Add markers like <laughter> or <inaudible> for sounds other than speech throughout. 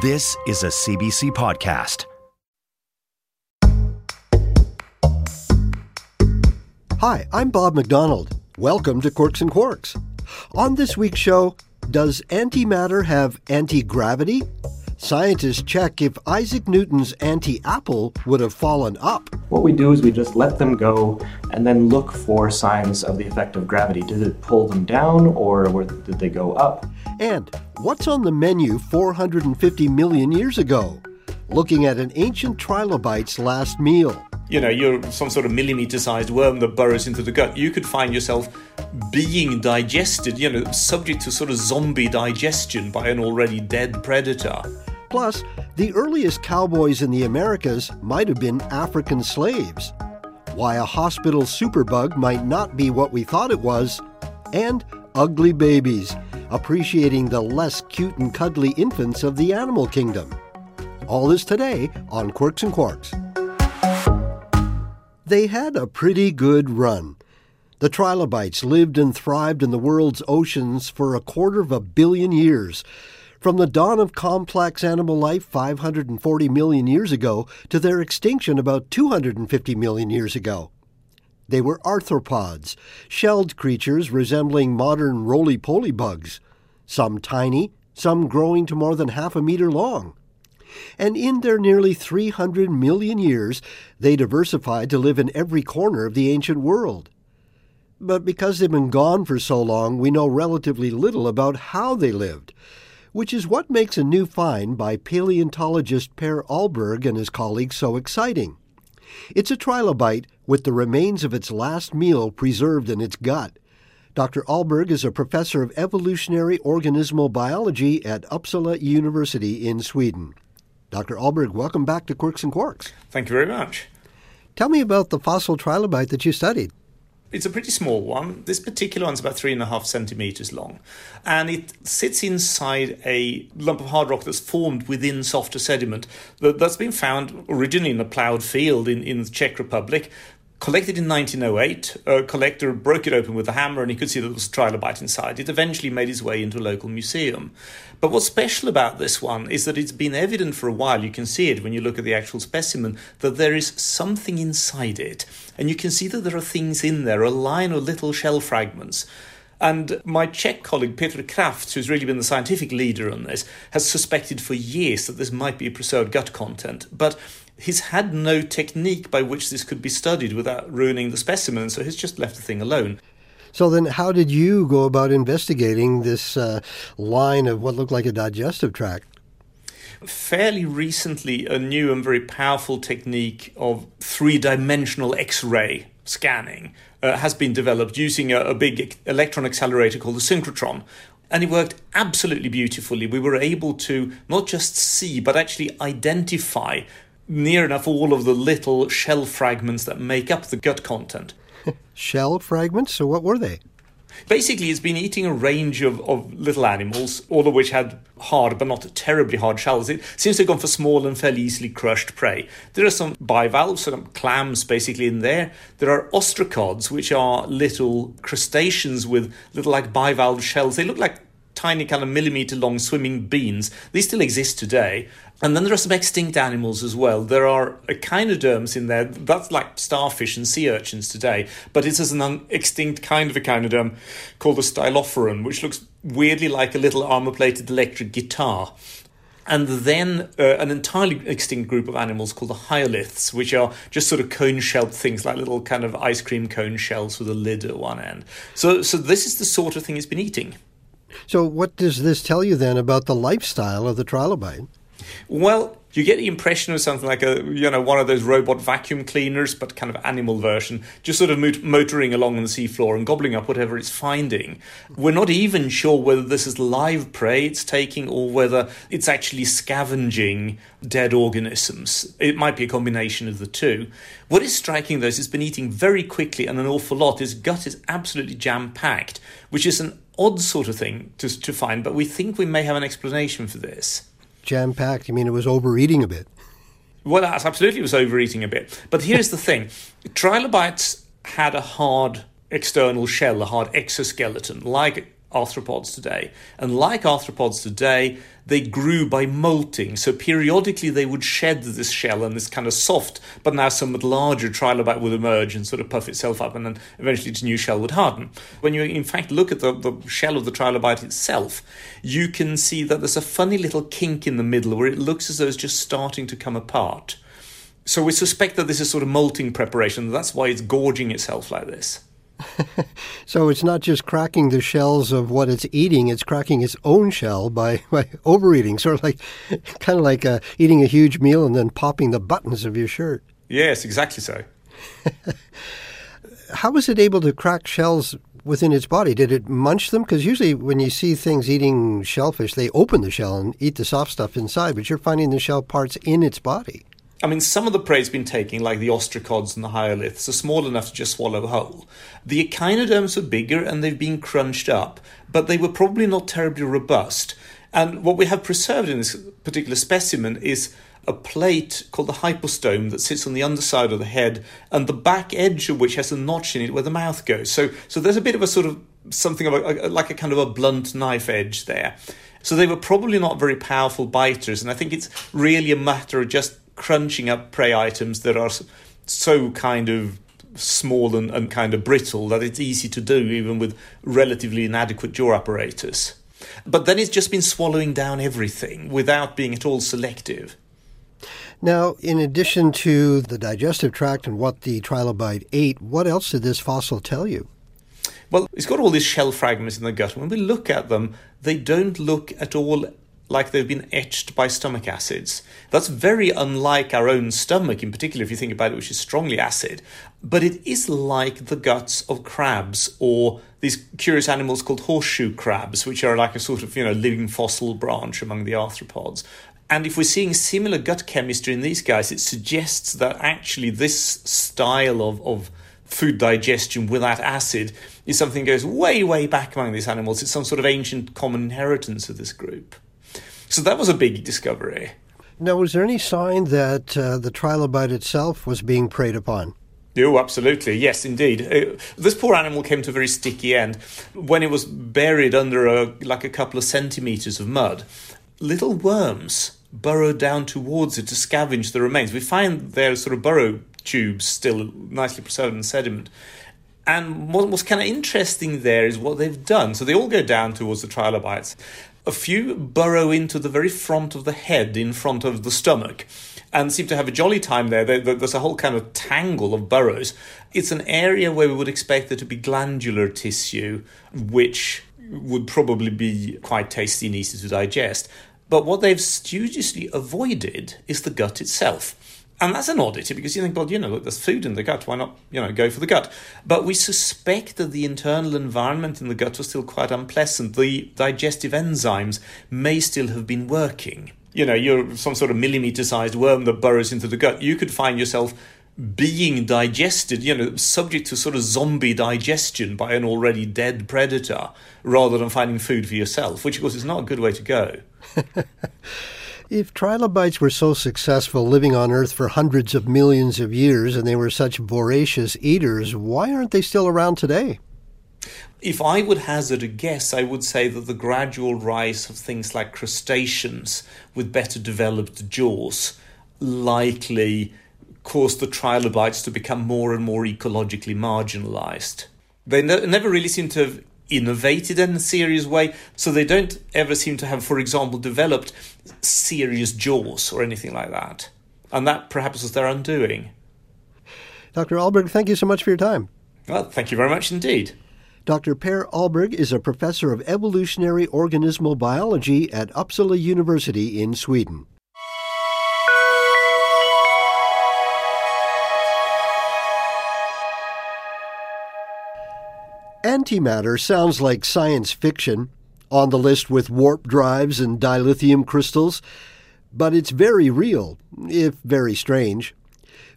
This is a CBC podcast. Hi, I'm Bob McDonald. Welcome to Quirks and Quarks. On this week's show, does antimatter have anti gravity? Scientists check if Isaac Newton's anti apple would have fallen up. What we do is we just let them go and then look for signs of the effect of gravity. Did it pull them down or did they go up? And what's on the menu 450 million years ago? Looking at an ancient trilobite's last meal. You know, you're some sort of millimeter sized worm that burrows into the gut. You could find yourself being digested, you know, subject to sort of zombie digestion by an already dead predator. Plus, the earliest cowboys in the Americas might have been African slaves. Why a hospital superbug might not be what we thought it was, and ugly babies appreciating the less cute and cuddly infants of the animal kingdom. All this today on Quirks and Quarks. They had a pretty good run. The trilobites lived and thrived in the world's oceans for a quarter of a billion years. From the dawn of complex animal life 540 million years ago to their extinction about 250 million years ago. They were arthropods, shelled creatures resembling modern roly poly bugs, some tiny, some growing to more than half a meter long. And in their nearly 300 million years, they diversified to live in every corner of the ancient world. But because they've been gone for so long, we know relatively little about how they lived, which is what makes a new find by paleontologist Per Ahlberg and his colleagues so exciting. It's a trilobite with the remains of its last meal preserved in its gut. Dr. Ahlberg is a professor of evolutionary organismal biology at Uppsala University in Sweden. Dr. Ahlberg, welcome back to Quirks and Quarks. Thank you very much. Tell me about the fossil trilobite that you studied. It's a pretty small one. This particular one's about three and a half centimeters long, and it sits inside a lump of hard rock that's formed within softer sediment that, that's been found originally in a ploughed field in, in the Czech Republic. Collected in 1908, a collector broke it open with a hammer and he could see that there was a trilobite inside. It eventually made its way into a local museum. But what's special about this one is that it's been evident for a while, you can see it when you look at the actual specimen, that there is something inside it. And you can see that there are things in there, a line of little shell fragments. And my Czech colleague Petr Kraft, who's really been the scientific leader on this, has suspected for years that this might be preserved gut content. But he's had no technique by which this could be studied without ruining the specimen, so he's just left the thing alone. So then, how did you go about investigating this uh, line of what looked like a digestive tract? Fairly recently, a new and very powerful technique of three dimensional X ray scanning uh, has been developed using a, a big electron accelerator called the synchrotron, and it worked absolutely beautifully. We were able to not just see, but actually identify near enough all of the little shell fragments that make up the gut content. <laughs> shell fragments? So, what were they? Basically, it's been eating a range of, of little animals, all of which had hard but not terribly hard shells. It seems to have gone for small and fairly easily crushed prey. There are some bivalves, some clams basically in there. There are ostracods, which are little crustaceans with little like bivalve shells. They look like tiny kind of millimeter long swimming beans. These still exist today. And then there are some extinct animals as well. There are echinoderms in there. That's like starfish and sea urchins today. But it is an extinct kind of echinoderm called a stylophoran, which looks weirdly like a little armor plated electric guitar. And then uh, an entirely extinct group of animals called the hyoliths, which are just sort of cone shelled things, like little kind of ice cream cone shells with a lid at one end. So, so this is the sort of thing it's been eating. So, what does this tell you then about the lifestyle of the trilobite? Well, You get the impression of something like a you know one of those robot vacuum cleaners, but kind of animal version, just sort of motoring along on the seafloor and gobbling up whatever it's finding. We're not even sure whether this is live prey it's taking or whether it's actually scavenging dead organisms. It might be a combination of the two. What is striking though is it's been eating very quickly and an awful lot. Its gut is absolutely jam packed, which is an odd sort of thing to, to find, but we think we may have an explanation for this jam packed? You mean it was overeating a bit? Well, absolutely was overeating a bit. But here's the thing trilobites had a hard external shell, a hard exoskeleton, like arthropods today. And like arthropods today, they grew by molting. So periodically they would shed this shell and this kind of soft, but now somewhat larger trilobite would emerge and sort of puff itself up, and then eventually its new shell would harden. When you in fact look at the, the shell of the trilobite itself, you can see that there's a funny little kink in the middle where it looks as though it's just starting to come apart. So we suspect that this is sort of molting preparation. That's why it's gorging itself like this. <laughs> so it's not just cracking the shells of what it's eating; it's cracking its own shell by, <laughs> by overeating. Sort of like, <laughs> kind of like uh, eating a huge meal and then popping the buttons of your shirt. Yes, exactly so. How was it able to crack shells within its body? Did it munch them? Because usually when you see things eating shellfish, they open the shell and eat the soft stuff inside, but you're finding the shell parts in its body. I mean, some of the prey it's been taking, like the ostracods and the hyoliths, are small enough to just swallow whole. The echinoderms are bigger and they've been crunched up, but they were probably not terribly robust. And what we have preserved in this particular specimen is a plate called the hypostome that sits on the underside of the head, and the back edge of which has a notch in it where the mouth goes. So, so there's a bit of a sort of something of a, like a kind of a blunt knife edge there. So they were probably not very powerful biters, and I think it's really a matter of just crunching up prey items that are so kind of small and, and kind of brittle that it's easy to do even with relatively inadequate jaw apparatus. But then it's just been swallowing down everything without being at all selective. Now, in addition to the digestive tract and what the trilobite ate, what else did this fossil tell you? Well, it's got all these shell fragments in the gut. When we look at them, they don't look at all like they've been etched by stomach acids. That's very unlike our own stomach, in particular, if you think about it, which is strongly acid. But it is like the guts of crabs or these curious animals called horseshoe crabs, which are like a sort of you know living fossil branch among the arthropods. And if we're seeing similar gut chemistry in these guys, it suggests that actually this style of, of food digestion without acid is something that goes way, way back among these animals. It's some sort of ancient common inheritance of this group. So that was a big discovery. Now, was there any sign that uh, the trilobite itself was being preyed upon? Oh, absolutely. Yes, indeed. Uh, this poor animal came to a very sticky end. When it was buried under a, like a couple of centimeters of mud, little worms burrowed down towards it to scavenge the remains. We find their sort of burrow tubes still nicely preserved in sediment. And what was kind of interesting there is what they've done. So they all go down towards the trilobites a few burrow into the very front of the head in front of the stomach and seem to have a jolly time there. There's a whole kind of tangle of burrows. It's an area where we would expect there to be glandular tissue, which would probably be quite tasty and easy to digest. But what they've studiously avoided is the gut itself. And that's an oddity because you think, well, you know, look, there's food in the gut. Why not, you know, go for the gut? But we suspect that the internal environment in the gut was still quite unpleasant. The digestive enzymes may still have been working. You know, you're some sort of millimeter sized worm that burrows into the gut. You could find yourself being digested, you know, subject to sort of zombie digestion by an already dead predator rather than finding food for yourself, which, of course, is not a good way to go. <laughs> If trilobites were so successful living on Earth for hundreds of millions of years and they were such voracious eaters, why aren't they still around today? If I would hazard a guess, I would say that the gradual rise of things like crustaceans with better developed jaws likely caused the trilobites to become more and more ecologically marginalized. They ne- never really seem to have innovated in a serious way. So they don't ever seem to have, for example, developed serious jaws or anything like that. And that perhaps was their undoing. Dr. Ahlberg, thank you so much for your time. Well, thank you very much indeed. Dr. Per Ahlberg is a professor of evolutionary organismal biology at Uppsala University in Sweden. Antimatter sounds like science fiction, on the list with warp drives and dilithium crystals, but it's very real, if very strange.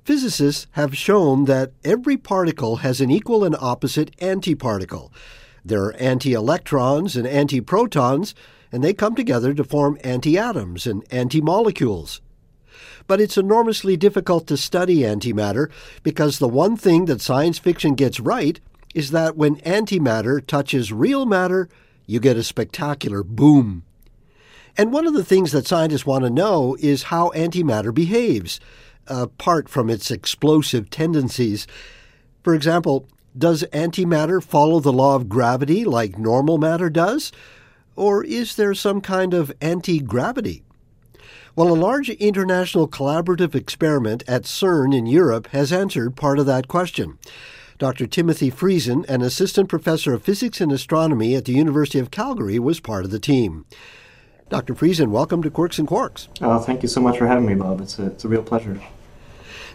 Physicists have shown that every particle has an equal and opposite antiparticle. There are anti-electrons and antiprotons, and they come together to form antiatoms and antimolecules. But it's enormously difficult to study antimatter because the one thing that science fiction gets right is that when antimatter touches real matter, you get a spectacular boom. And one of the things that scientists want to know is how antimatter behaves, apart from its explosive tendencies. For example, does antimatter follow the law of gravity like normal matter does? Or is there some kind of anti gravity? Well, a large international collaborative experiment at CERN in Europe has answered part of that question. Dr. Timothy Friesen, an assistant professor of physics and astronomy at the University of Calgary, was part of the team. Dr. Friesen, welcome to Quirks and Quarks. Oh, thank you so much for having me, Bob. It's a, it's a real pleasure.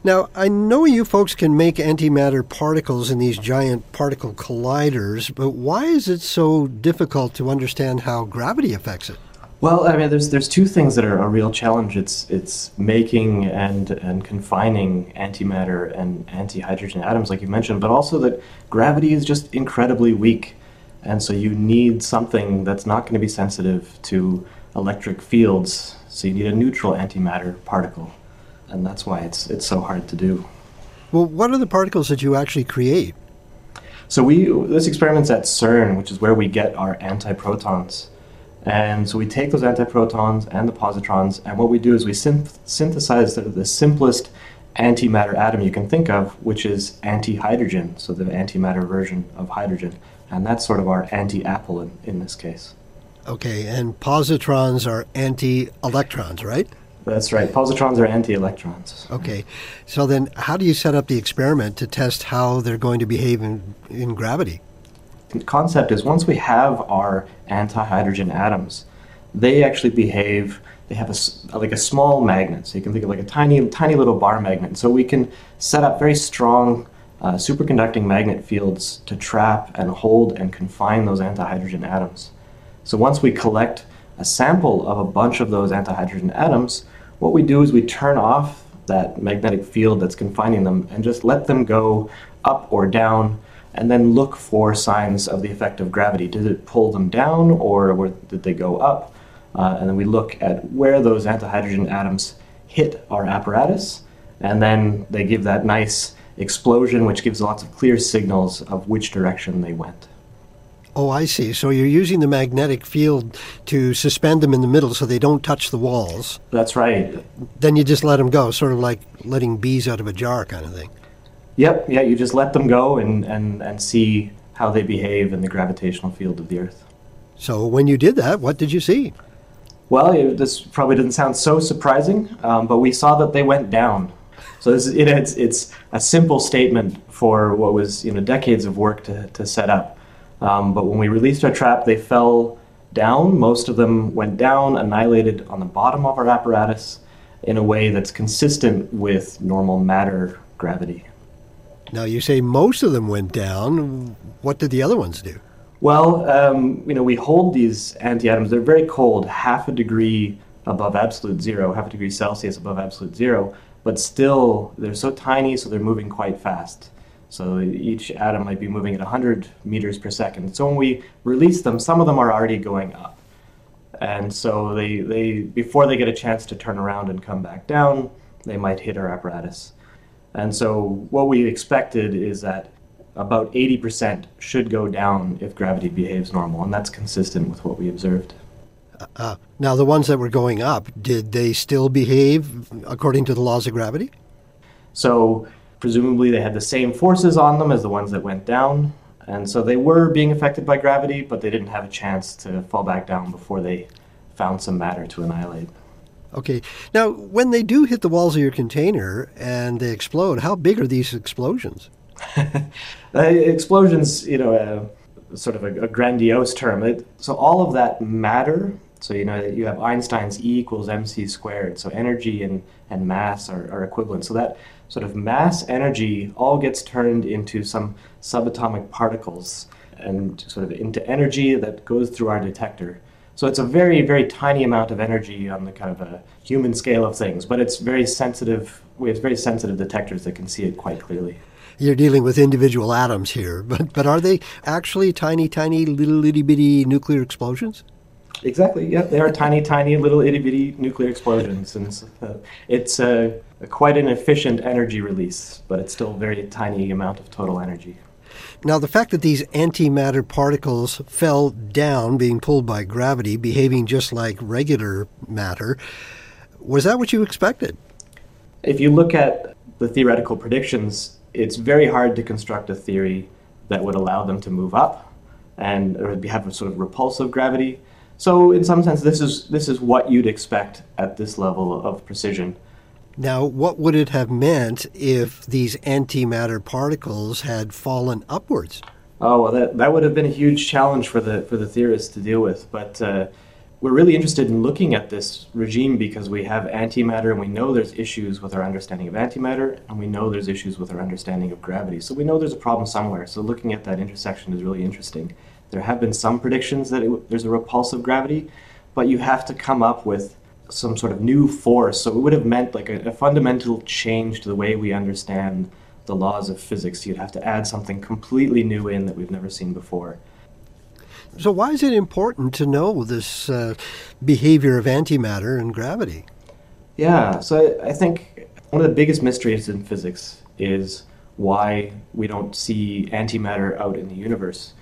Now, I know you folks can make antimatter particles in these giant particle colliders, but why is it so difficult to understand how gravity affects it? Well, I mean, there's there's two things that are a real challenge. It's it's making and and confining antimatter and anti-hydrogen atoms, like you mentioned, but also that gravity is just incredibly weak, and so you need something that's not going to be sensitive to electric fields. So you need a neutral antimatter particle, and that's why it's it's so hard to do. Well, what are the particles that you actually create? So we this experiment's at CERN, which is where we get our antiprotons. And so we take those antiprotons and the positrons, and what we do is we synth- synthesize the, the simplest antimatter atom you can think of, which is antihydrogen, so the antimatter version of hydrogen. And that's sort of our anti-apple in, in this case. Okay, and positrons are anti electrons, right? That's right. Positrons are anti-electrons. Okay, so then how do you set up the experiment to test how they're going to behave in, in gravity? The concept is once we have our anti-hydrogen atoms, they actually behave. They have a like a small magnet, so you can think of like a tiny, tiny little bar magnet. So we can set up very strong uh, superconducting magnet fields to trap and hold and confine those anti-hydrogen atoms. So once we collect a sample of a bunch of those anti-hydrogen atoms, what we do is we turn off that magnetic field that's confining them and just let them go up or down and then look for signs of the effect of gravity. Did it pull them down or were, did they go up? Uh, and then we look at where those antihydrogen atoms hit our apparatus, and then they give that nice explosion, which gives lots of clear signals of which direction they went. Oh, I see. So you're using the magnetic field to suspend them in the middle so they don't touch the walls. That's right. Then you just let them go, sort of like letting bees out of a jar kind of thing. Yep, yeah, you just let them go and, and, and see how they behave in the gravitational field of the Earth. So when you did that, what did you see? Well, it, this probably doesn't sound so surprising, um, but we saw that they went down. So this, it, it's, it's a simple statement for what was you know decades of work to, to set up. Um, but when we released our trap, they fell down. Most of them went down, annihilated on the bottom of our apparatus in a way that's consistent with normal matter gravity. Now, you say most of them went down. What did the other ones do? Well, um, you know, we hold these antiatoms. They're very cold, half a degree above absolute zero, half a degree Celsius above absolute zero, but still they're so tiny, so they're moving quite fast. So each atom might be moving at 100 meters per second. So when we release them, some of them are already going up. And so they, they before they get a chance to turn around and come back down, they might hit our apparatus. And so what we expected is that about 80% should go down if gravity behaves normal, and that's consistent with what we observed. Uh, now, the ones that were going up, did they still behave according to the laws of gravity? So, presumably, they had the same forces on them as the ones that went down, and so they were being affected by gravity, but they didn't have a chance to fall back down before they found some matter to annihilate. Okay. Now, when they do hit the walls of your container and they explode, how big are these explosions? <laughs> uh, explosions, you know, uh, sort of a, a grandiose term. It, so all of that matter. So you know that you have Einstein's E equals mc squared. So energy and and mass are, are equivalent. So that sort of mass energy all gets turned into some subatomic particles. and sort of into energy that goes through our detector. So it's a very, very tiny amount of energy on the kind of a human scale of things, but it's very sensitive. We have very sensitive detectors that can see it quite clearly. You're dealing with individual atoms here, <laughs> but, but are they actually tiny, tiny, little itty bitty nuclear explosions? Exactly. Yeah, they are tiny, tiny, little itty bitty nuclear explosions, and uh, it's uh, quite an efficient energy release, but it's still a very tiny amount of total energy. Now, the fact that these antimatter particles fell down, being pulled by gravity, behaving just like regular matter, was that what you expected? If you look at the theoretical predictions, it's very hard to construct a theory that would allow them to move up and have a sort of repulsive gravity. So, in some sense, this is this is what you'd expect at this level of precision. Now, what would it have meant if these antimatter particles had fallen upwards? Oh well, that that would have been a huge challenge for the for the theorists to deal with. But uh, we're really interested in looking at this regime because we have antimatter and we know there's issues with our understanding of antimatter and we know there's issues with our understanding of gravity. So we know there's a problem somewhere. So looking at that intersection is really interesting. There have been some predictions that it, there's a repulsive gravity, but you have to come up with some sort of new force. So it would have meant like a, a, fundamental change to the way we understand the laws of physics. You'd have to add something completely new in that we've never seen before. So why is it important to know this uh, behavior of antimatter and gravity? Yeah, so I, I think one of the biggest mysteries in physics is why we don't see antimatter out in the universe.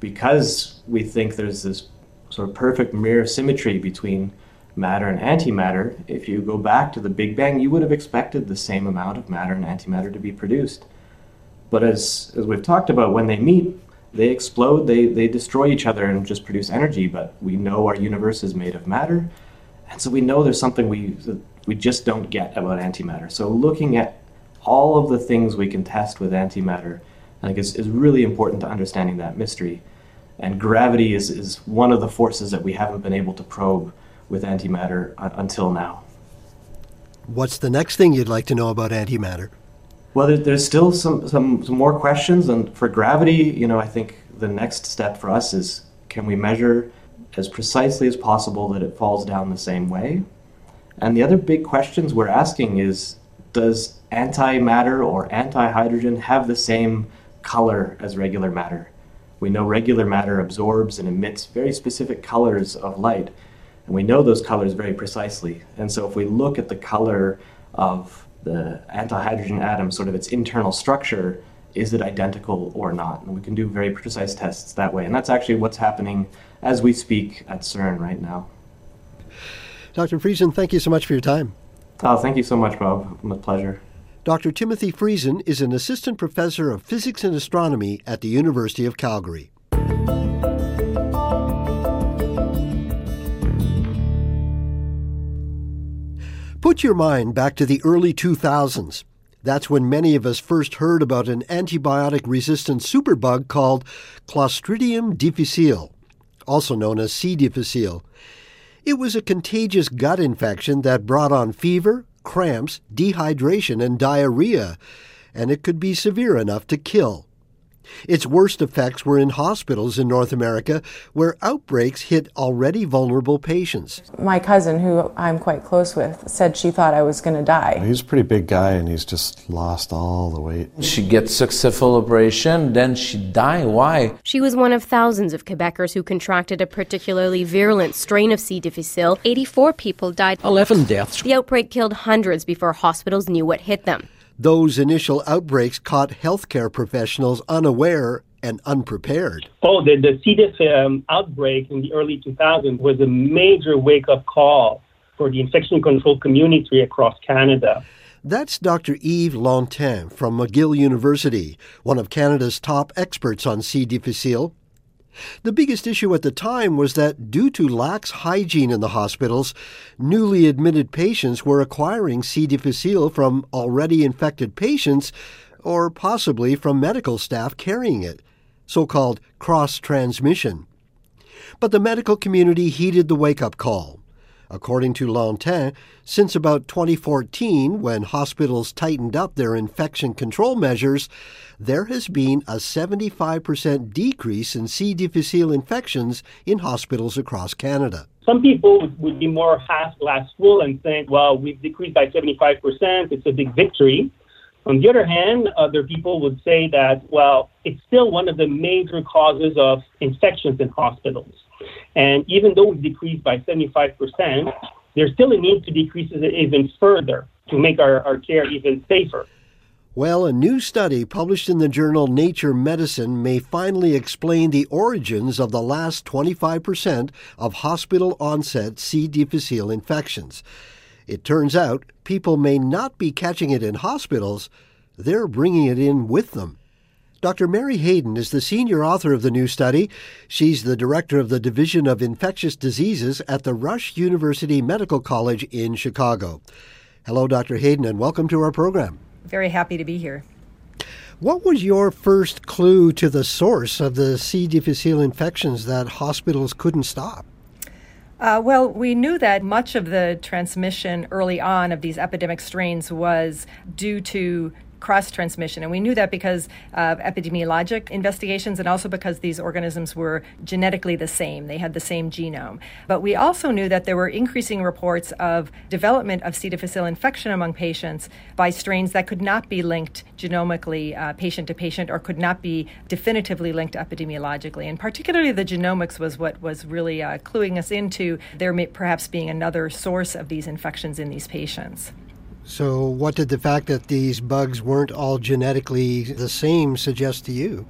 Because we think there's this sort of perfect mirror symmetry between matter and antimatter, if you go back to the Big Bang, you would have expected the same amount of matter and antimatter to be produced. But as, as we've talked about, when they meet, they explode, they, they destroy each other and just produce energy. But we know our universe is made of matter, and so we know there's something we, we just don't get about antimatter. So looking at all of the things we can test with antimatter, I think is, is really important to understanding that mystery. And gravity is, is one of the forces that we haven't been able to probe with antimatter uh, until now. What's the next thing you'd like to know about antimatter? Well, there, there's still some, some, some more questions, and for gravity, you know, I think the next step for us is can we measure as precisely as possible that it falls down the same way? And the other big questions we're asking is does antimatter or antihydrogen have the same color as regular matter? We know regular matter absorbs and emits very specific colors of light. And we know those colors very precisely. And so if we look at the color of the antihydrogen atom, sort of its internal structure, is it identical or not? And we can do very precise tests that way. And that's actually what's happening as we speak at CERN right now. Dr. Friesen, thank you so much for your time. Oh, thank you so much, Bob. My pleasure. Dr. Timothy Friesen is an assistant professor of physics and astronomy at the University of Calgary. Put your mind back to the early 2000s. That's when many of us first heard about an antibiotic resistant superbug called Clostridium difficile, also known as C. difficile. It was a contagious gut infection that brought on fever, cramps, dehydration, and diarrhea, and it could be severe enough to kill. Its worst effects were in hospitals in North America, where outbreaks hit already vulnerable patients. My cousin, who I'm quite close with, said she thought I was going to die. He's a pretty big guy, and he's just lost all the weight. She gets successful operation, then she die. Why? She was one of thousands of Quebecers who contracted a particularly virulent strain of C. difficile. 84 people died. 11 deaths. The outbreak killed hundreds before hospitals knew what hit them. Those initial outbreaks caught healthcare professionals unaware and unprepared. Oh, the, the C. diff um, outbreak in the early 2000s was a major wake up call for the infection control community across Canada. That's Dr. Yves Longtin from McGill University, one of Canada's top experts on C. difficile the biggest issue at the time was that due to lax hygiene in the hospitals, newly admitted patients were acquiring C. difficile from already infected patients or possibly from medical staff carrying it, so called cross transmission. But the medical community heeded the wake up call. According to Longtin, since about 2014, when hospitals tightened up their infection control measures, there has been a 75% decrease in C. difficile infections in hospitals across Canada. Some people would, be more half glass full and think, well, we've decreased by 75%, it's a big victory. On the other hand, other people would say that, well, it's still one of the major causes of infections in hospitals. And even though we've decreased by 75%, there's still a need to decrease it even further to make our, our care even safer. Well, a new study published in the journal Nature Medicine may finally explain the origins of the last 25% of hospital onset C. difficile infections. It turns out people may not be catching it in hospitals, they're bringing it in with them. Dr. Mary Hayden is the senior author of the new study. She's the director of the Division of Infectious Diseases at the Rush University Medical College in Chicago. Hello, Dr. Hayden, and welcome to our program. Very happy to be here. What was your first clue to the source of the C. difficile infections that hospitals couldn't stop? Uh, well, we knew that much of the transmission early on of these epidemic strains was due to cross transmission. And we knew that because of epidemiologic investigations and also because these organisms were genetically the same. They had the same genome. But we also knew that there were increasing reports of development of C. difficile infection among patients by strains that could not be linked genomically uh, patient to patient or could not be definitively linked epidemiologically. And particularly the genomics was what was really uh, cluing us into there may perhaps being another source of these infections in these patients. So, what did the fact that these bugs weren't all genetically the same suggest to you?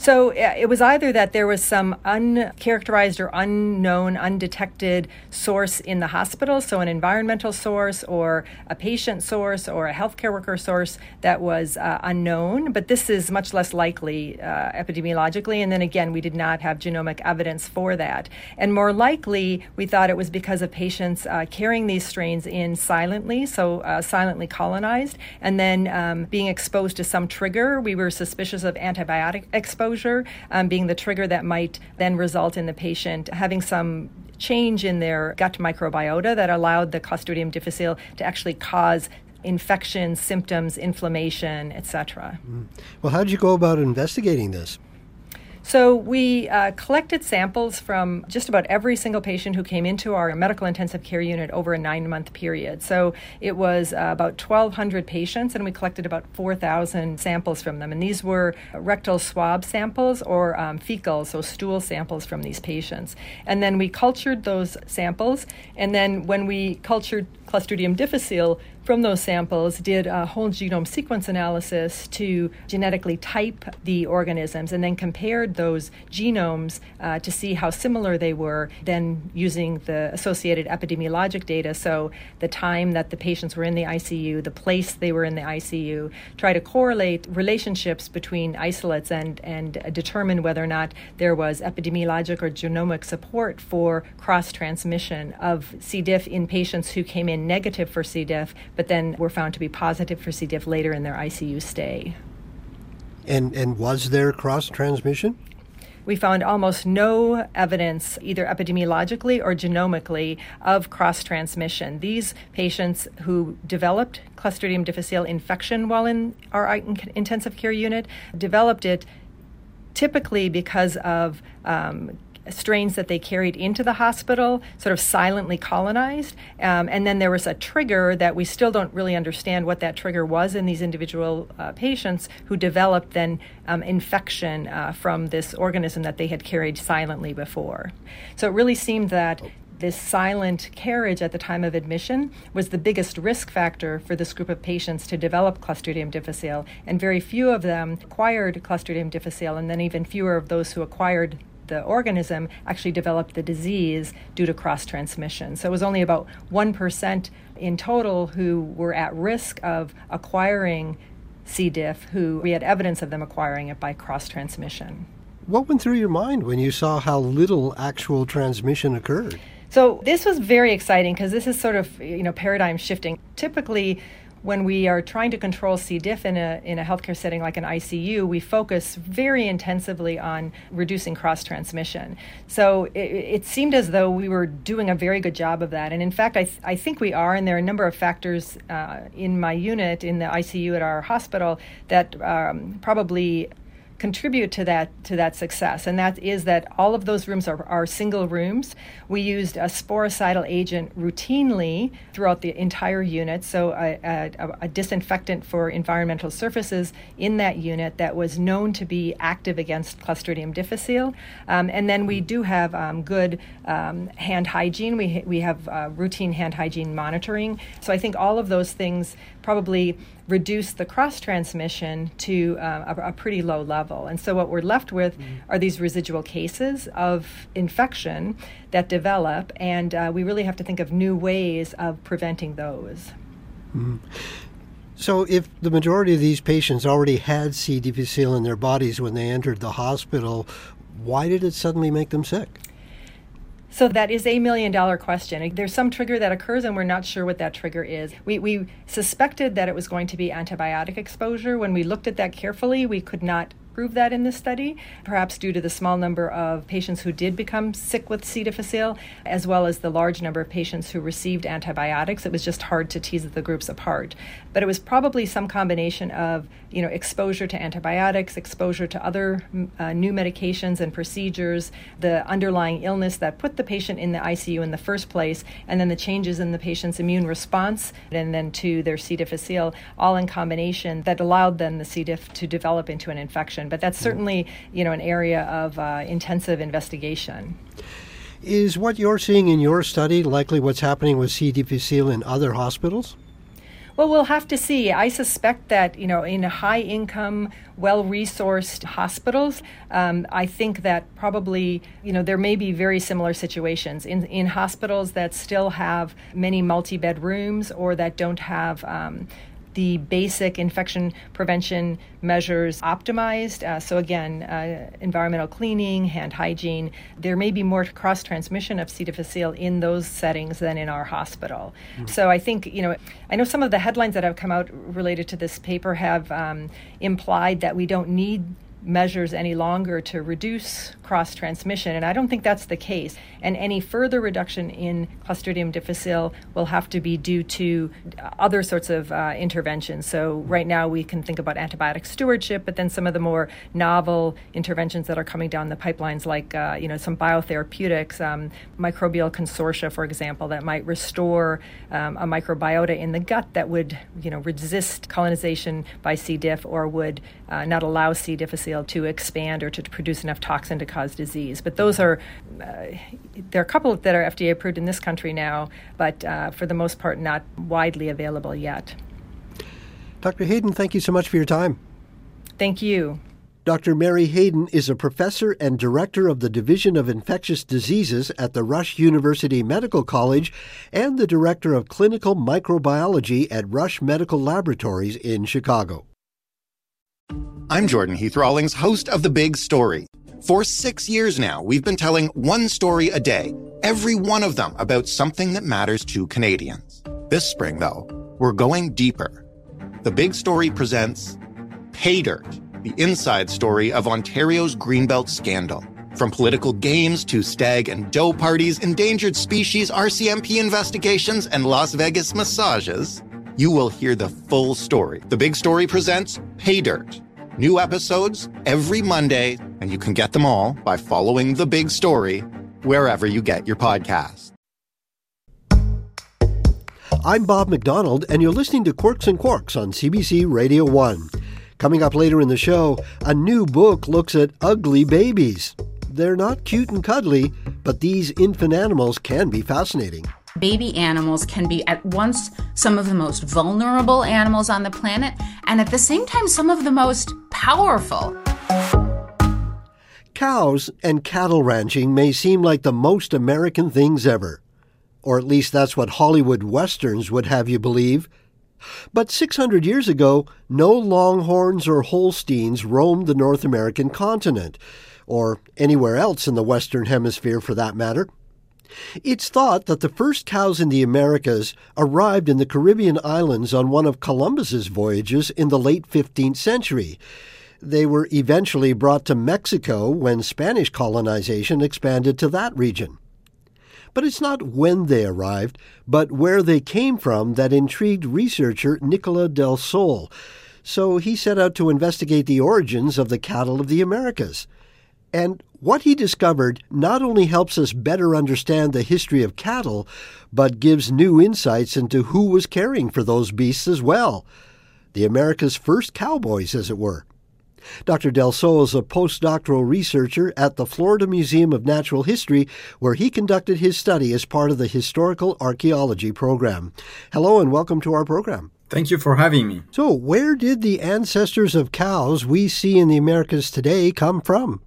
So it was either that there was some uncharacterized or unknown, undetected source in the hospital, so an environmental source or a patient source or a healthcare worker source that was uh, unknown, but this is much less likely uh, epidemiologically. And then again, we did not have genomic evidence for that. And more likely, we thought it was because of patients uh, carrying these strains in silently, so uh, silently colonized, and then um, being exposed to some trigger. We were suspicious of antibiotic exposure exposure um, being the trigger that might then result in the patient having some change in their gut microbiota that allowed the Clostridium difficile to actually cause infection, symptoms, inflammation, etc. Mm. Well, how did you go about investigating this? So we uh, collected samples from just about every single patient who came into our medical intensive care unit over a nine month period. So it was uh, about 1,200 patients, and we collected about 4,000 samples from them. And these were rectal swab samples or um, fecal, so stool samples from these patients. And then we cultured those samples, and then when we cultured Clostridium difficile from those samples, did a whole genome sequence analysis to genetically type the organisms, and then compared those genomes uh, to see how similar they were, then using the associated epidemiologic data, so the time that the patients were in the ICU, the place they were in the ICU, try to correlate relationships between isolates and, and determine whether or not there was epidemiologic or genomic support for cross transmission of C. diff in patients who came in negative for C. diff, but then were found to be positive for C. diff later in their ICU stay. And, and was there cross transmission? we found almost no evidence, either epidemiologically or genomically, of cross transmission. These patients who developed Clostridium difficile infection while in our intensive care unit developed it typically because of um, strains that they carried into the hospital, sort of silently colonized. Um, and then there was a trigger that we still don't really understand what that trigger was in these individual uh, patients who developed then um, infection uh, from this organism that they had carried silently before. So it really seemed that this silent carriage at the time of admission was the biggest risk factor for this group of patients to develop Clostridium difficile, and very few of them acquired Clostridium difficile, and then even fewer of those who acquired the organism actually developed the disease due to cross transmission. So it was only about 1% in total who were at risk of acquiring C. diff, who we had evidence of them acquiring it by cross transmission. What went through your mind when you saw how little actual transmission occurred? So this was very exciting because this is sort of you know paradigm shifting. Typically, when we are trying to control C. diff in a, in a healthcare setting like an ICU, we focus very intensively on reducing cross transmission. So it, it, seemed as though we were doing a very good job of that. And in fact, I, th- I think we are. And there are a number of factors uh, in my unit, in the ICU at our hospital, that um, probably contribute to that to that success, and that is that all of those rooms are, are single rooms. We used a sporicidal agent routinely throughout the entire unit, so a, a, a disinfectant for environmental surfaces in that unit that was known to be active against Clostridium difficile. Um, and then we do have um, good um, hand hygiene. We we have uh, routine hand hygiene monitoring. So I think all of those things probably reduce the cross transmission to uh, a, a, pretty low level. And so what we're left with mm-hmm. are these residual cases of infection that develop, and uh, we really have to think of new ways of preventing those. Mm-hmm. So, if the majority of these patients already had C. difficile in their bodies when they entered the hospital, why did it suddenly make them sick? So that is a million dollar question. There's some trigger that occurs, and we're not sure what that trigger is. We, we suspected that it was going to be antibiotic exposure. When we looked at that carefully, we could not prove that in this study, perhaps due to the small number of patients who did become sick with C. difficile, as well as the large number of patients who received antibiotics. It was just hard to tease the groups apart. But it was probably some combination of, you know, exposure to antibiotics, exposure to other uh, new medications and procedures, the underlying illness that put the patient in the ICU in the first place, and then the changes in the patient's immune response, and then to their C. difficile, all in combination that allowed then the C. diff to develop into an infection but that's certainly you know an area of uh, intensive investigation. Is what you're seeing in your study likely what's happening with C. difficile in other hospitals? Well, we'll have to see. I suspect that, you know, in high income, well resourced hospitals, um, I think that probably, you know, there may be very similar situations. In, in hospitals that still have many multi bed rooms or that don't have um, the basic infection prevention measures optimized. Uh, so, again, uh, environmental cleaning, hand hygiene. There may be more cross transmission of C. difficile in those settings than in our hospital. Mm-hmm. So, I think, you know, I know some of the headlines that have come out related to this paper have um, implied that we don't need measures any longer to reduce cross transmission, and I don't think that's the case. And any further reduction in Clostridium difficile will have to be due to other sorts of uh, interventions. So, right now we can think about antibiotic stewardship, but then some of the more novel interventions that are coming down the pipelines, like uh, you know some biotherapeutics, um, microbial consortia, for example, that might restore um, a microbiota in the gut that would you know resist colonization by C. diff or would uh, not allow C. difficile to expand or to produce enough toxin to cause disease. But those are, uh, there are a couple that are FDA approved in this country now, but uh, for the most part, not widely available yet. Dr. Hayden, thank you so much for your time. Thank you. Dr. Mary Hayden is a professor and director of the Division of Infectious Diseases at the Rush University Medical College and the director of clinical microbiology at Rush Medical Laboratories in Chicago. I'm Jordan Heath Rawlings, host of The Big Story. For six years now, we've been telling one story a day, every one of them about something that matters to Canadians. This spring, though, we're going deeper. The Big Story presents Pay Dirt, the inside story of Ontario's Greenbelt scandal. From political games to stag and doe parties, endangered species RCMP investigations, and Las Vegas massages, you will hear the full story. The Big Story presents Pay Dirt New episodes every Monday, and you can get them all by following The Big Story wherever you get your podcasts. I'm Bob McDonald, and you're listening to Quirks and Quarks on CBC Radio 1. Coming up later in the show, a new book looks at ugly babies. They're not cute and cuddly, but these infant animals can be fascinating baby animals can be at once some of the most vulnerable animals on the planet and at the same time some of the most powerful. Cows and cattle ranching may seem like the most American things ever. Or at least that's what Hollywood westerns would have you believe. But 600 years ago, no Longhorns or Holsteins roamed the North American continent, or anywhere else in the Western Hemisphere for that matter. It's thought that the first cows in the Americas arrived in the Caribbean islands on one of Columbus's voyages in the late 15th century. They were eventually brought to Mexico when Spanish colonization expanded to that region. But it's not when they arrived, but where they came from that intrigued researcher Nicolas Delsol. So he set out to investigate the origins of the cattle of the Americas. And what he discovered not only helps us better understand the history of cattle, but gives new insights into who was caring for those beasts as well. The America's first cowboys, as it were. Dr. Delsol is a postdoctoral researcher at the Florida Museum of Natural History, where he conducted his study as part of the Historical Archaeology program. Hello and welcome to our program. Thank you for having me. So, where did the ancestors of cows we see in the Americas today come from?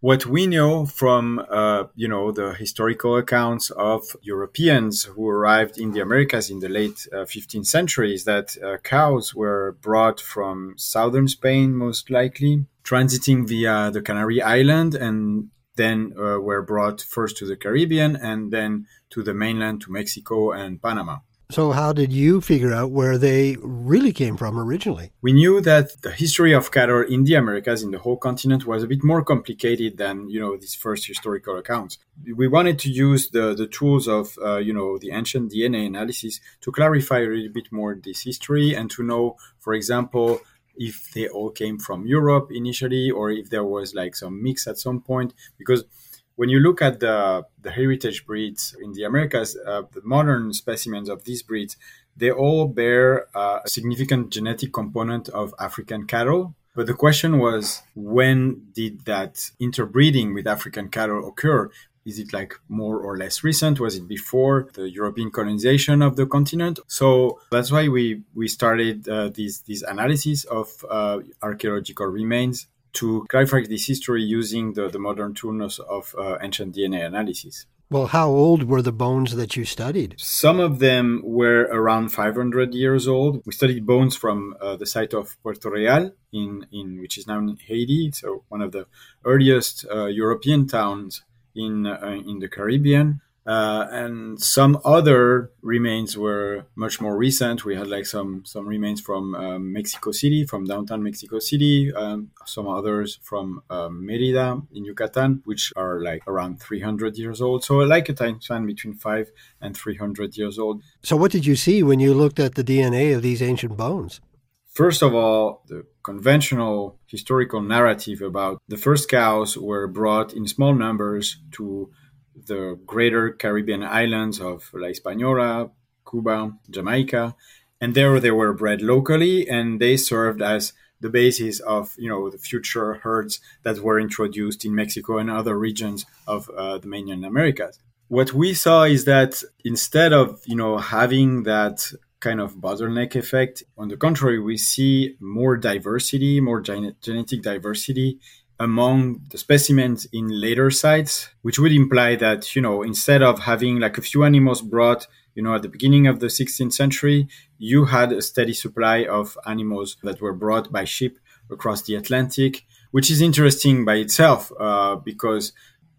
What we know from uh, you know the historical accounts of Europeans who arrived in the Americas in the late uh, 15th century is that uh, cows were brought from southern Spain most likely, transiting via the Canary Island, and then uh, were brought first to the Caribbean and then to the mainland to Mexico and Panama. So, how did you figure out where they really came from originally? We knew that the history of cattle in the Americas, in the whole continent, was a bit more complicated than you know these first historical accounts. We wanted to use the the tools of uh, you know the ancient DNA analysis to clarify a little bit more this history and to know, for example, if they all came from Europe initially or if there was like some mix at some point, because when you look at the, the heritage breeds in the Americas, uh, the modern specimens of these breeds, they all bear uh, a significant genetic component of African cattle. But the question was, when did that interbreeding with African cattle occur? Is it like more or less recent? Was it before the European colonization of the continent? So that's why we we started uh, these these analysis of uh, archaeological remains to clarify this history using the, the modern tools of uh, ancient DNA analysis. Well, how old were the bones that you studied? Some of them were around 500 years old. We studied bones from uh, the site of Puerto Real, in, in which is now in Haiti, so one of the earliest uh, European towns in uh, in the Caribbean. Uh, and some other remains were much more recent. We had like some some remains from um, Mexico City, from downtown Mexico City. Um, some others from um, Merida in Yucatan, which are like around 300 years old. So like a time span between five and 300 years old. So what did you see when you looked at the DNA of these ancient bones? First of all, the conventional historical narrative about the first cows were brought in small numbers to the greater Caribbean islands of La Hispaniola, Cuba, Jamaica, and there they were bred locally, and they served as the basis of you know the future herds that were introduced in Mexico and other regions of uh, the mainland Americas. What we saw is that instead of you know having that kind of bottleneck effect, on the contrary, we see more diversity, more gen- genetic diversity among the specimens in later sites, which would imply that, you know, instead of having like a few animals brought, you know, at the beginning of the 16th century, you had a steady supply of animals that were brought by ship across the Atlantic, which is interesting by itself uh, because,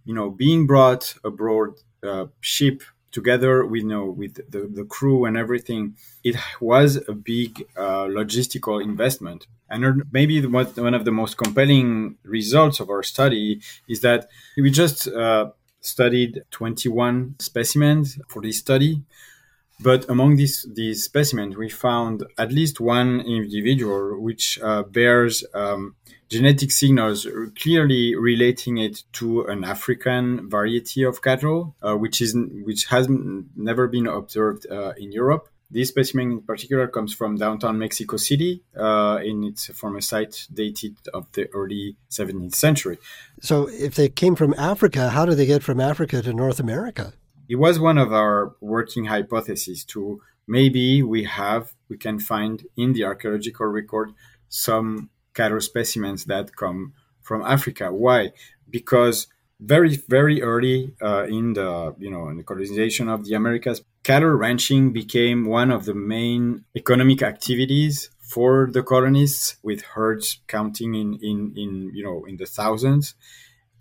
you know, being brought abroad uh, ship together with you know with the, the crew and everything it was a big uh, logistical investment and maybe one of the most compelling results of our study is that we just uh, studied 21 specimens for this study but among these, these specimens, we found at least one individual which uh, bears um, genetic signals clearly relating it to an African variety of cattle, uh, which is which has never been observed uh, in Europe. This specimen in particular comes from downtown Mexico City, uh, and it's from a site dated of the early 17th century. So, if they came from Africa, how did they get from Africa to North America? It was one of our working hypotheses to maybe we have we can find in the archaeological record some cattle specimens that come from Africa. Why? Because very very early uh, in the you know in the colonization of the Americas, cattle ranching became one of the main economic activities for the colonists, with herds counting in in in you know in the thousands.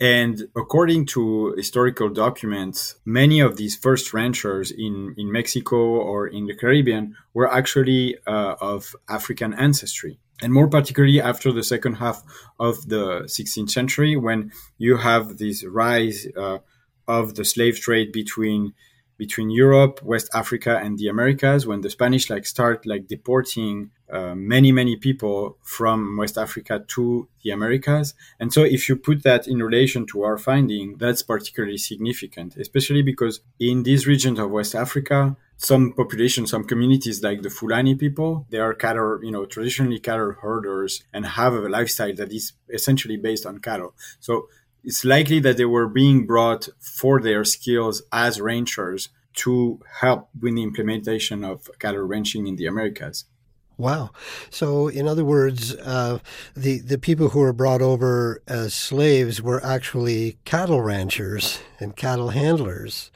And according to historical documents, many of these first ranchers in, in Mexico or in the Caribbean were actually uh, of African ancestry. And more particularly after the second half of the 16th century, when you have this rise uh, of the slave trade between between Europe, West Africa, and the Americas when the Spanish like start like deporting uh, many many people from West Africa to the Americas. And so if you put that in relation to our finding, that's particularly significant, especially because in these regions of West Africa, some populations, some communities like the Fulani people, they are cattle, you know, traditionally cattle herders and have a lifestyle that is essentially based on cattle. So it's likely that they were being brought for their skills as ranchers to help with the implementation of cattle ranching in the Americas. Wow. So, in other words, uh, the, the people who were brought over as slaves were actually cattle ranchers and cattle handlers.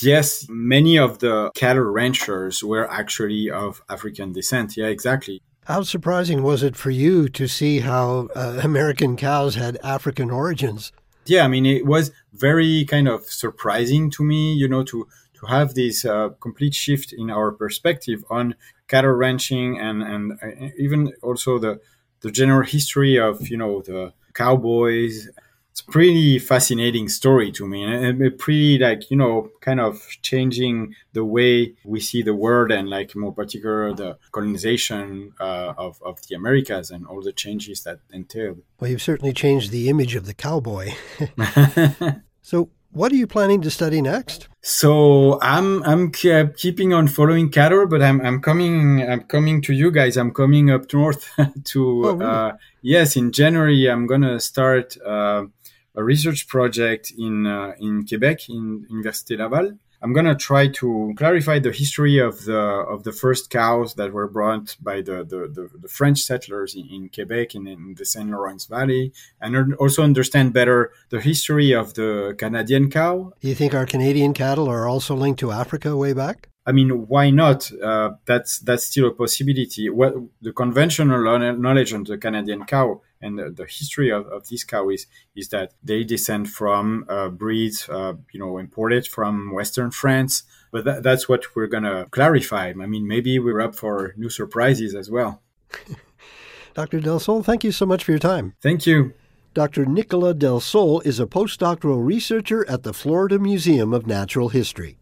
Yes, many of the cattle ranchers were actually of African descent. Yeah, exactly. How surprising was it for you to see how uh, <laughs> American cows had African origins? Yeah, I mean, it was very kind of surprising to me, you know, to to have this uh, complete shift in our perspective on cattle ranching and and uh, even also the the general history of you know the cowboys it's pretty fascinating story to me and a pretty like you know kind of changing the way we see the world and like more particular the colonization uh, of, of the americas and all the changes that entailed. Well you've certainly changed the image of the cowboy. <laughs> So what are you planning to study next? So i'm i'm keeping on following cattle but i'm i'm coming i'm coming to you guys. I'm coming up north <laughs> to oh, really? uh, yes in january i'm gonna start uh, a research project in uh, in Quebec in Université Laval. I'm gonna try to clarify the history of the of the first cows that were brought by the the, the, the French settlers in, in Quebec and in the Saint Lawrence Valley, and also understand better the history of the Canadian cow. Do you think our Canadian cattle are also linked to Africa way back? I mean, why not? Uh, that's that's still a possibility. What the conventional knowledge on the Canadian cow and the, the history of, of these cows is, is that they descend from uh, breeds, uh, you know, imported from Western France. But that, that's what we're gonna clarify. I mean, maybe we're up for new surprises as well. <laughs> Dr. Delsol, thank you so much for your time. Thank you. Dr. Nicolas Delsol is a postdoctoral researcher at the Florida Museum of Natural History.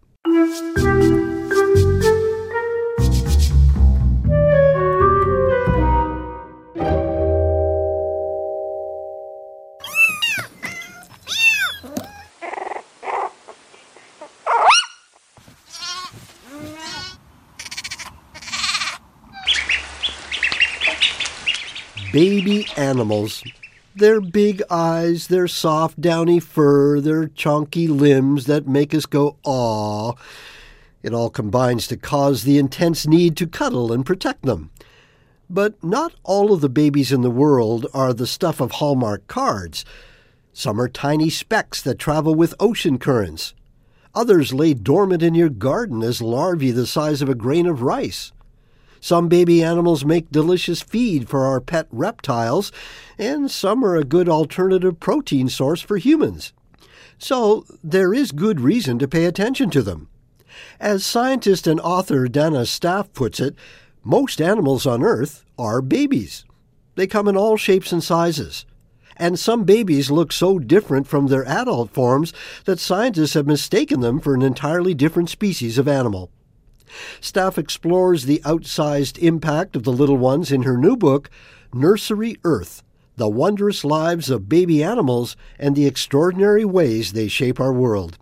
Baby animals. Their big eyes, their soft, downy fur, their chunky limbs that make us go, aw. It all combines to cause the intense need to cuddle and protect them. But not all of the babies in the world are the stuff of Hallmark cards. Some are tiny specks that travel with ocean currents. Others lay dormant in your garden as larvae the size of a grain of rice. Some baby animals make delicious feed for our pet reptiles, and some are a good alternative protein source for humans. So there is good reason to pay attention to them. As scientist and author Danna Staaf puts it, most animals on Earth are babies. They come in all shapes and sizes. And some babies look so different from their adult forms that scientists have mistaken them for an entirely different species of animal. Staaf explores the outsized impact of the little ones in her new book, Nursery Earth The Wondrous Lives of Baby Animals and the Extraordinary Ways They Shape Our World.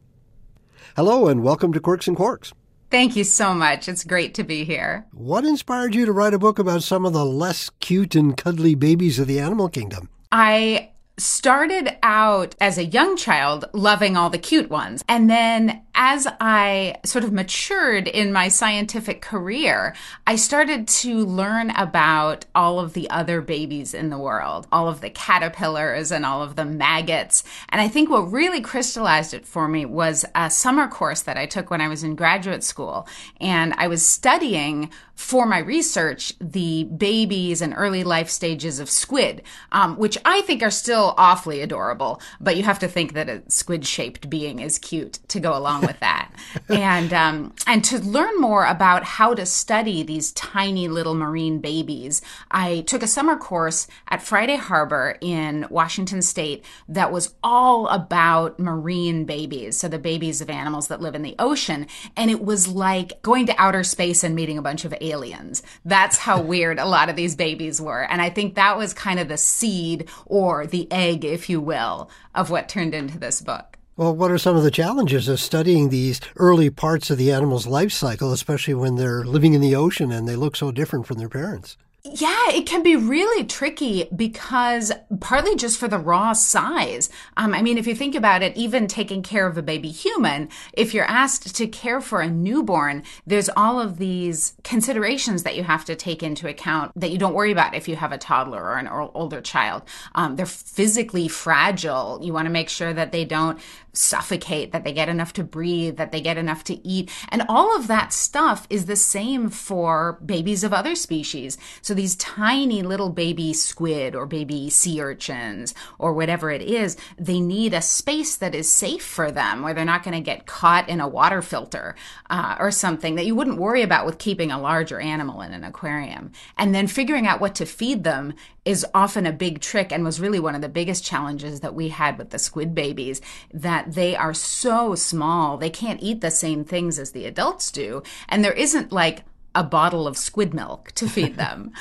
Hello, and welcome to Quirks and Quarks. Thank you so much. It's great to be here. What inspired you to write a book about some of the less cute and cuddly babies of the animal kingdom? I started out as a young child loving all the cute ones. And then as I sort of matured in my scientific career, I started to learn about all of the other babies in the world, all of the caterpillars and all of the maggots. And I think what really crystallized it for me was a summer course that I took when I was in graduate school. And I was studying for my research the babies and early life stages of squid, um, which I think are still awfully adorable. But you have to think that a squid shaped being is cute to go along with that. and um, and to learn more about how to study these tiny little marine babies, I took a summer course at Friday Harbor in Washington State that was all about marine babies, so the babies of animals that live in the ocean, and it was like going to outer space and meeting a bunch of aliens aliens. That's how <laughs> weird a lot of these babies were. And I think that was kind of the seed or the egg, if you will, of what turned into this book. Well, what are some of the challenges of studying these early parts of the animal's life cycle, especially when they're living in the ocean and they look so different from their parents? Yeah, it can be really tricky because partly just for the raw size. Um, I mean, if you think about it, even taking care of a baby human, if you're asked to care for a newborn, there's all of these considerations that you have to take into account that you don't worry about if you have a toddler or an older child. Um, they're physically fragile. You want to make sure that they don't suffocate, that they get enough to breathe, that they get enough to eat. And all of that stuff is the same for babies of other species. So these tiny little baby squid or baby sea urchins or whatever it is, they need a space that is safe for them where they're not going to get caught in a water filter uh, or something that you wouldn't worry about with keeping a larger animal in an aquarium. And then figuring out what to feed them is often a big trick and was really one of the biggest challenges that we had with the squid babies that they are so small they can't eat the same things as the adults do and there isn't like a bottle of squid milk to feed them.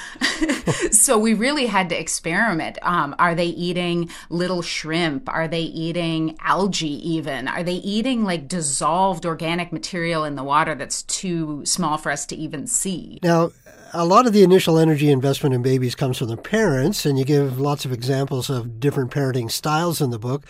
<laughs> so we really had to experiment. Um, are they eating little shrimp? Are they eating algae even? Are they eating like dissolved organic material in the water that's too small for us to even see? Now, a lot of the initial energy investment in babies comes from the parents, and you give lots of examples of different parenting styles in the book.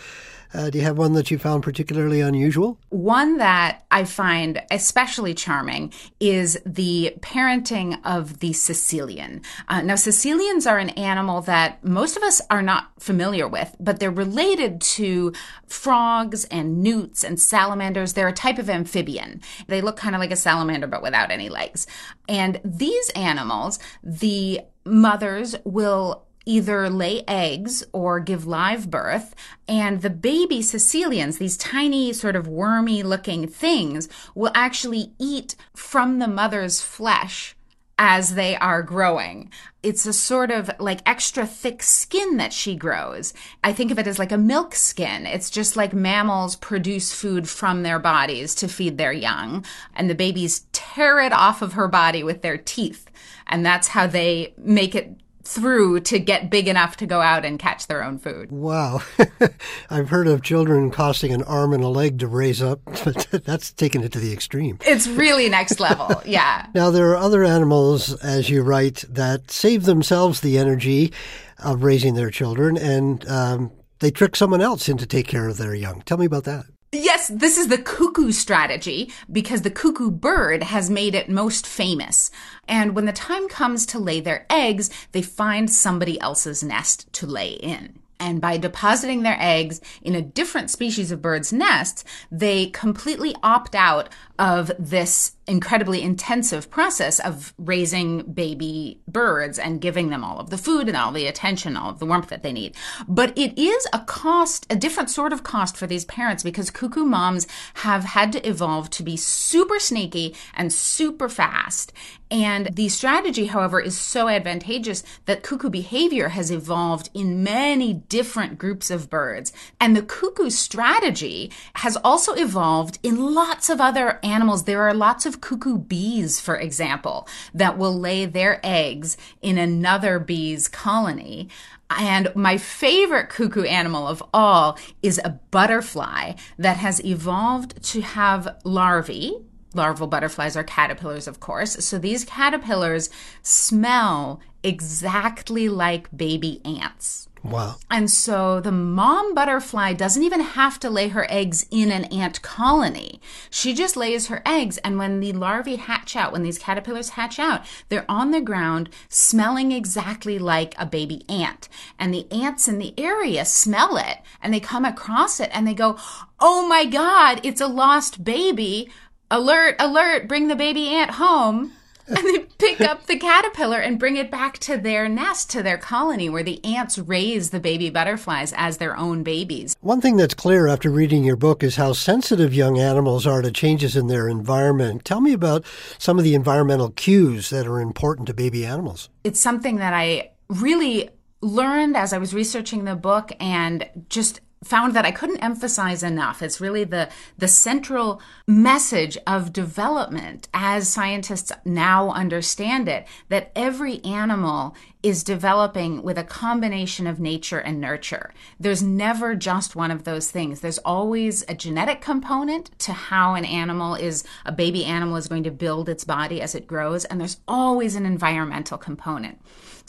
Uh, do you have one that you found particularly unusual? One that I find especially charming is the parenting of the Caecilian. Uh, now, Caecilians are an animal that most of us are not familiar with, but they're related to frogs and newts and salamanders. They're a type of amphibian. They look kind of like a salamander, but without any legs. And these animals, the mothers will either lay eggs or give live birth. And the baby Caecilians, these tiny, sort of wormy looking things, will actually eat from the mother's flesh as they are growing. It's a sort of like extra thick skin that she grows. I think of it as like a milk skin. It's just like mammals produce food from their bodies to feed their young, and the babies tear it off of her body with their teeth. And that's how they make it through to get big enough to go out and catch their own food. Wow. <laughs> I've heard of children costing an arm and a leg to raise up, but <laughs> that's taking it to the extreme. It's really next level, <laughs> yeah. Now, there are other animals, as you write, that save themselves the energy of raising their children and um, they trick someone else in to take care of their young. Tell me about that. Yes, this is the cuckoo strategy because the cuckoo bird has made it most famous. And when the time comes to lay their eggs, they find somebody else's nest to lay in. And by depositing their eggs in a different species of bird's nests, they completely opt out of this incredibly intensive process of raising baby birds and giving them all of the food and all the attention, all of the warmth that they need. But it is a cost, a different sort of cost for these parents because cuckoo moms have had to evolve to be super sneaky and super fast. And the strategy, however, is so advantageous that cuckoo behavior has evolved in many different groups of birds. And the cuckoo strategy has also evolved in lots of other animals. There are lots of cuckoo bees, for example, that will lay their eggs in another bee's colony. And my favorite cuckoo animal of all is a butterfly that has evolved to have larvae. Larval butterflies are caterpillars, of course. So these caterpillars smell exactly like baby ants. Wow. And so the mom butterfly doesn't even have to lay her eggs in an ant colony. She just lays her eggs. And when the larvae hatch out, when these caterpillars hatch out, they're on the ground smelling exactly like a baby ant. And the ants in the area smell it and they come across it and they go, Oh my God, it's a lost baby. Alert, alert, bring the baby ant home and they pick up the caterpillar and bring it back to their nest, to their colony, where the ants raise the baby butterflies as their own babies. One thing that's clear after reading your book is how sensitive young animals are to changes in their environment. Tell me about some of the environmental cues that are important to baby animals. It's something that I really learned as I was researching the book and just found that I couldn't emphasize enough. It's really the the central message of development as scientists now understand it that every animal is developing with a combination of nature and nurture. There's never just one of those things. There's always a genetic component to how an animal is a baby animal is going to build its body as it grows and there's always an environmental component.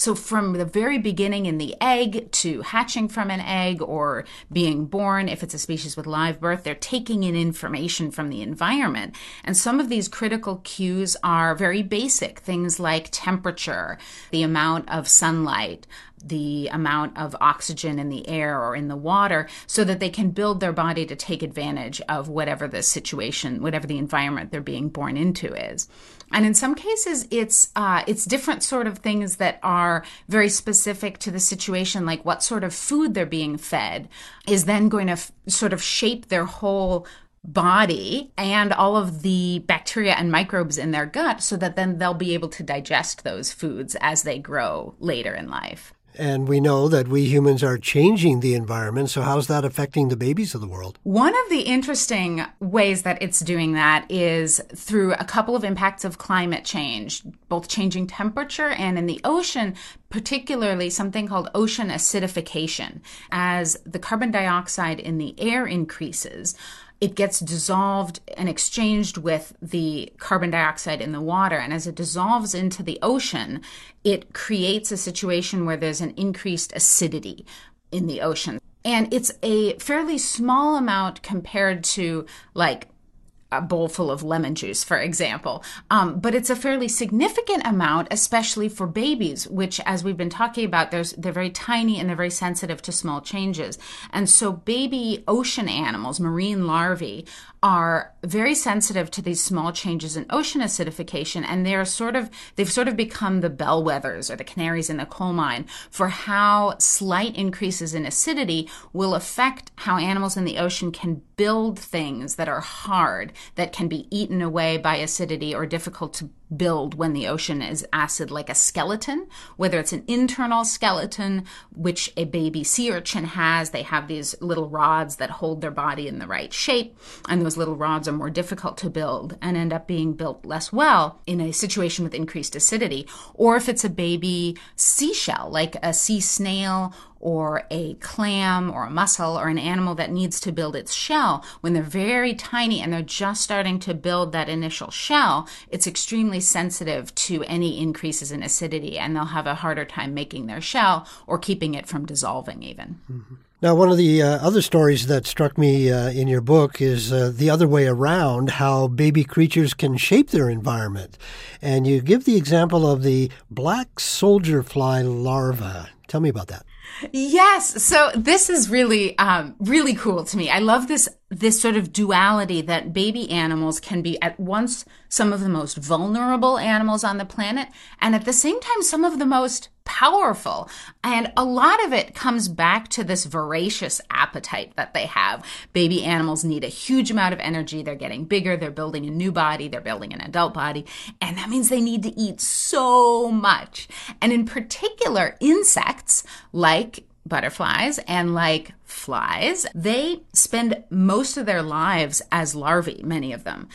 So, from the very beginning in the egg to hatching from an egg or being born, if it's a species with live birth, they're taking in information from the environment. And some of these critical cues are very basic things like temperature, the amount of sunlight, the amount of oxygen in the air or in the water so that they can build their body to take advantage of whatever the situation, whatever the environment they're being born into is. And in some cases, it's uh, it's different sort of things that are very specific to the situation, like what sort of food they're being fed, is then going to f- sort of shape their whole body and all of the bacteria and microbes in their gut, so that then they'll be able to digest those foods as they grow later in life. And we know that we humans are changing the environment. So, how's that affecting the babies of the world? One of the interesting ways that it's doing that is through a couple of impacts of climate change, both changing temperature and in the ocean, particularly something called ocean acidification. As the carbon dioxide in the air increases, it gets dissolved and exchanged with the carbon dioxide in the water. And as it dissolves into the ocean, it creates a situation where there's an increased acidity in the ocean. And it's a fairly small amount compared to like a bowl full of lemon juice, for example. Um, but it's a fairly significant amount, especially for babies, which, as we've been talking about, there's, they're very tiny and they're very sensitive to small changes. And so, baby ocean animals, marine larvae, are very sensitive to these small changes in ocean acidification and they're sort of they've sort of become the bellwethers or the canaries in the coal mine for how slight increases in acidity will affect how animals in the ocean can build things that are hard that can be eaten away by acidity or difficult to build when the ocean is acid like a skeleton, whether it's an internal skeleton, which a baby sea urchin has. They have these little rods that hold their body in the right shape, and those little rods are more difficult to build and end up being built less well in a situation with increased acidity. Or if it's a baby seashell, like a sea snail or a clam or a mussel or an animal that needs to build its shell, when they're very tiny and they're just starting to build that initial shell, it's extremely sensitive to any increases in acidity and they'll have a harder time making their shell or keeping it from dissolving even. Mm-hmm. Now, one of the uh, other stories that struck me uh, in your book is uh, the other way around how baby creatures can shape their environment. And you give the example of the black soldier fly larva. Tell me about that. Yes. So this is really, um, really cool to me. I love this, this sort of duality that baby animals can be at once some of the most vulnerable animals on the planet and at the same time some of the most powerful. And a lot of it comes back to this voracious appetite that they have. Baby animals need a huge amount of energy. They're getting bigger. They're building a new body. They're building an adult body. And that means they need to eat so much. And in particular, insects like butterflies and like flies, they spend most of their lives as larvae, many of them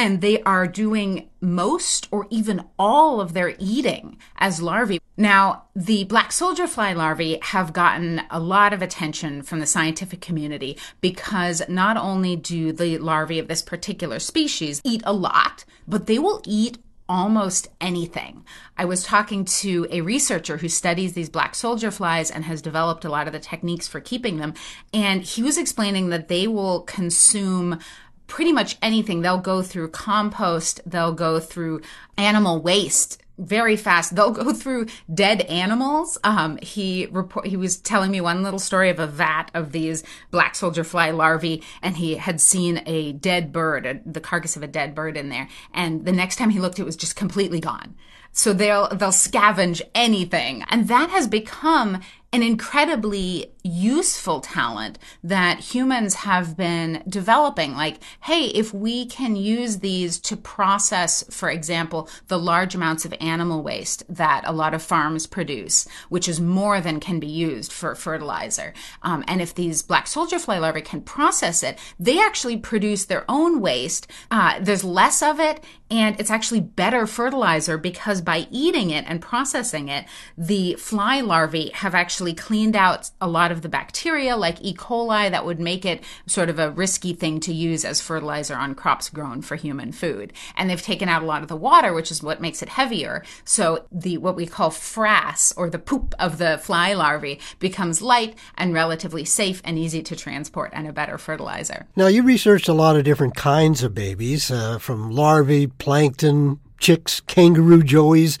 and they are doing most or even all of their eating as larvae. Now, the black soldier fly larvae have gotten a lot of attention from the scientific community because not only do the larvae of this particular species eat a lot, but they will eat almost anything. I was talking to a researcher who studies these black soldier flies and has developed a lot of the techniques for keeping them. And he was explaining that they will consume pretty much anything. They'll go through compost, they'll go through animal waste very fast. They'll go through dead animals. Um, he report, he was telling me one little story of a vat of these black soldier fly larvae, and he had seen a dead bird, a, the carcass of a dead bird in there. And the next time he looked, it was just completely gone. So they'll they'll scavenge anything, and that has become an incredibly useful talent that humans have been developing. Like, hey, if we can use these to process, for example, the large amounts of animal waste that a lot of farms produce, which is more than can be used for fertilizer, um, and if these black soldier fly larvae can process it, they actually produce their own waste. Uh, there's less of it, and it's actually better fertilizer because by eating it and processing it, the fly larvae have actually cleaned out a lot of the bacteria like E. coli that would make it sort of a risky thing to use as fertilizer on crops grown for human food. And they've taken out a lot of the water, which is what makes it heavier. So the what we call frass or the poop of the fly larvae becomes light and relatively safe and easy to transport and a better fertilizer. Now you researched a lot of different kinds of babies, uh, from larvae, plankton, chicks, kangaroo joeys.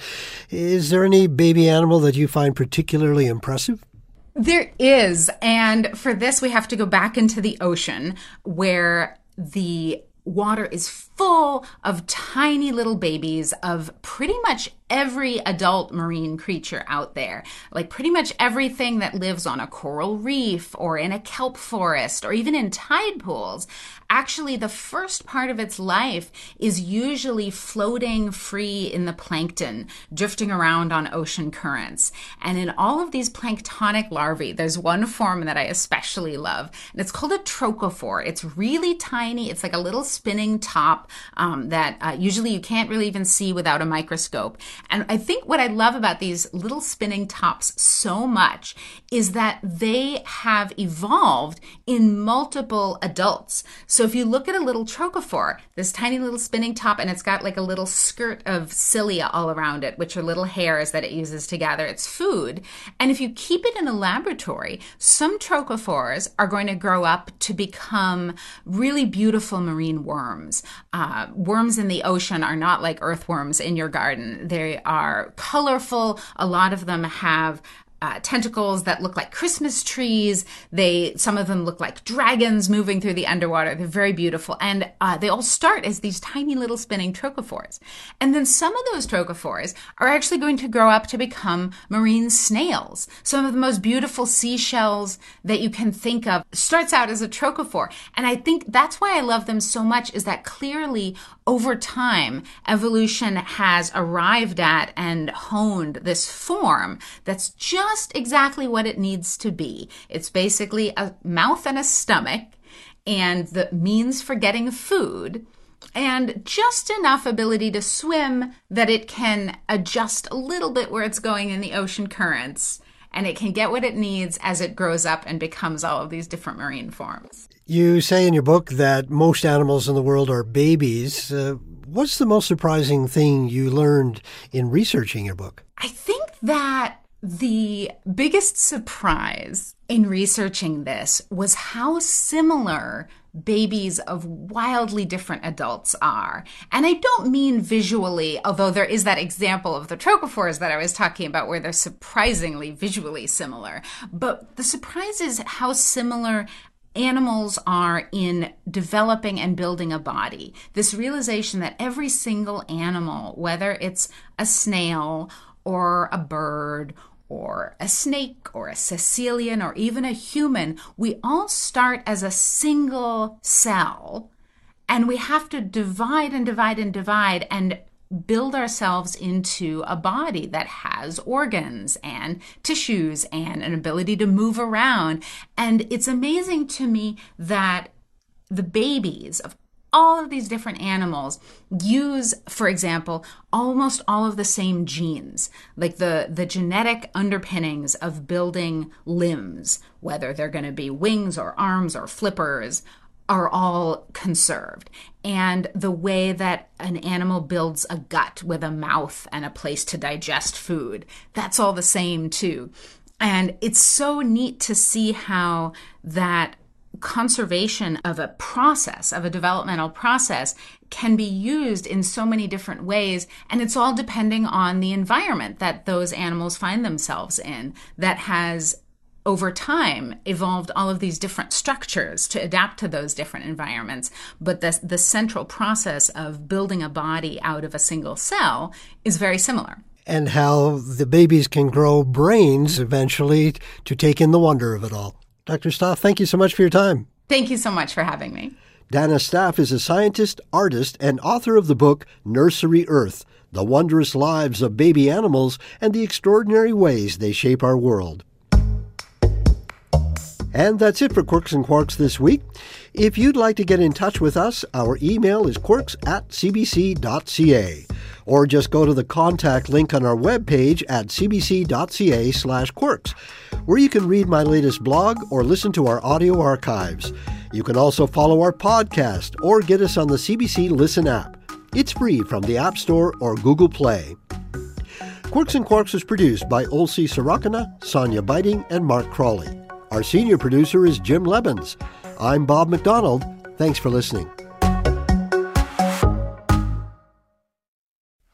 Is there any baby animal that you find particularly impressive? There is. And for this, we have to go back into the ocean where the water is full of tiny little babies of pretty much every adult marine creature out there. Like pretty much everything that lives on a coral reef or in a kelp forest or even in tide pools. Actually, the first part of its life is usually floating free in the plankton, drifting around on ocean currents. And in all of these planktonic larvae, there's one form that I especially love, and it's called a trochophore. It's really tiny. It's like a little spinning top um, that uh, usually you can't really even see without a microscope. And I think what I love about these little spinning tops so much is that they have evolved in multiple adults. So if you look at a little trochophore, this tiny little spinning top, and it's got like a little skirt of cilia all around it, which are little hairs that it uses to gather its food. And if you keep it in a laboratory, some trochophores are going to grow up to become really beautiful marine worms. Uh, worms in the ocean are not like earthworms in your garden. They are colorful. A lot of them have uh, tentacles that look like Christmas trees. They some of them look like dragons moving through the underwater. They're very beautiful, and uh, they all start as these tiny little spinning trochophores. And then some of those trochophores are actually going to grow up to become marine snails. Some of the most beautiful seashells that you can think of starts out as a trochophore, and I think that's why I love them so much. Is that clearly over time evolution has arrived at and honed this form that's just just exactly what it needs to be. It's basically a mouth and a stomach and the means for getting food and just enough ability to swim that it can adjust a little bit where it's going in the ocean currents and it can get what it needs as it grows up and becomes all of these different marine forms. You say in your book that most animals in the world are babies. Uh, what's the most surprising thing you learned in researching your book? I think that the biggest surprise in researching this was how similar babies of wildly different adults are. And I don't mean visually, although there is that example of the trochophores that I was talking about where they're surprisingly visually similar. But the surprise is how similar animals are in developing and building a body. This realization that every single animal, whether it's a snail or a bird or a snake or a caecilian or even a human, we all start as a single cell and we have to divide and divide and divide and build ourselves into a body that has organs and tissues and an ability to move around. And it's amazing to me that the babies of all of these different animals use for example almost all of the same genes like the the genetic underpinnings of building limbs whether they're going to be wings or arms or flippers are all conserved. And the way that an animal builds a gut with a mouth and a place to digest food, that's all the same too. And it's so neat to see how that conservation of a process, of a developmental process, can be used in so many different ways. And it's all depending on the environment that those animals find themselves in that has over time evolved all of these different structures to adapt to those different environments. But the, the central process of building a body out of a single cell is very similar. And how the babies can grow brains eventually to take in the wonder of it all dr staaf thank you so much for your time thank you so much for having me danna staaf is a scientist artist and author of the book nursery earth the wondrous lives of baby animals and the extraordinary ways they shape our world and that's it for Quirks and Quarks this week. If you'd like to get in touch with us, our email is quirks at cbc.ca. Or just go to the contact link on our webpage at cbc.ca slash quirks, where you can read my latest blog or listen to our audio archives. You can also follow our podcast or get us on the CBC Listen app. It's free from the App Store or Google Play. Quirks and Quarks is produced by Olsi Sarakana, Sonya Buyting, and Mark Crawley. Our senior producer is Jim Lebans. I'm Bob McDonald. Thanks for listening.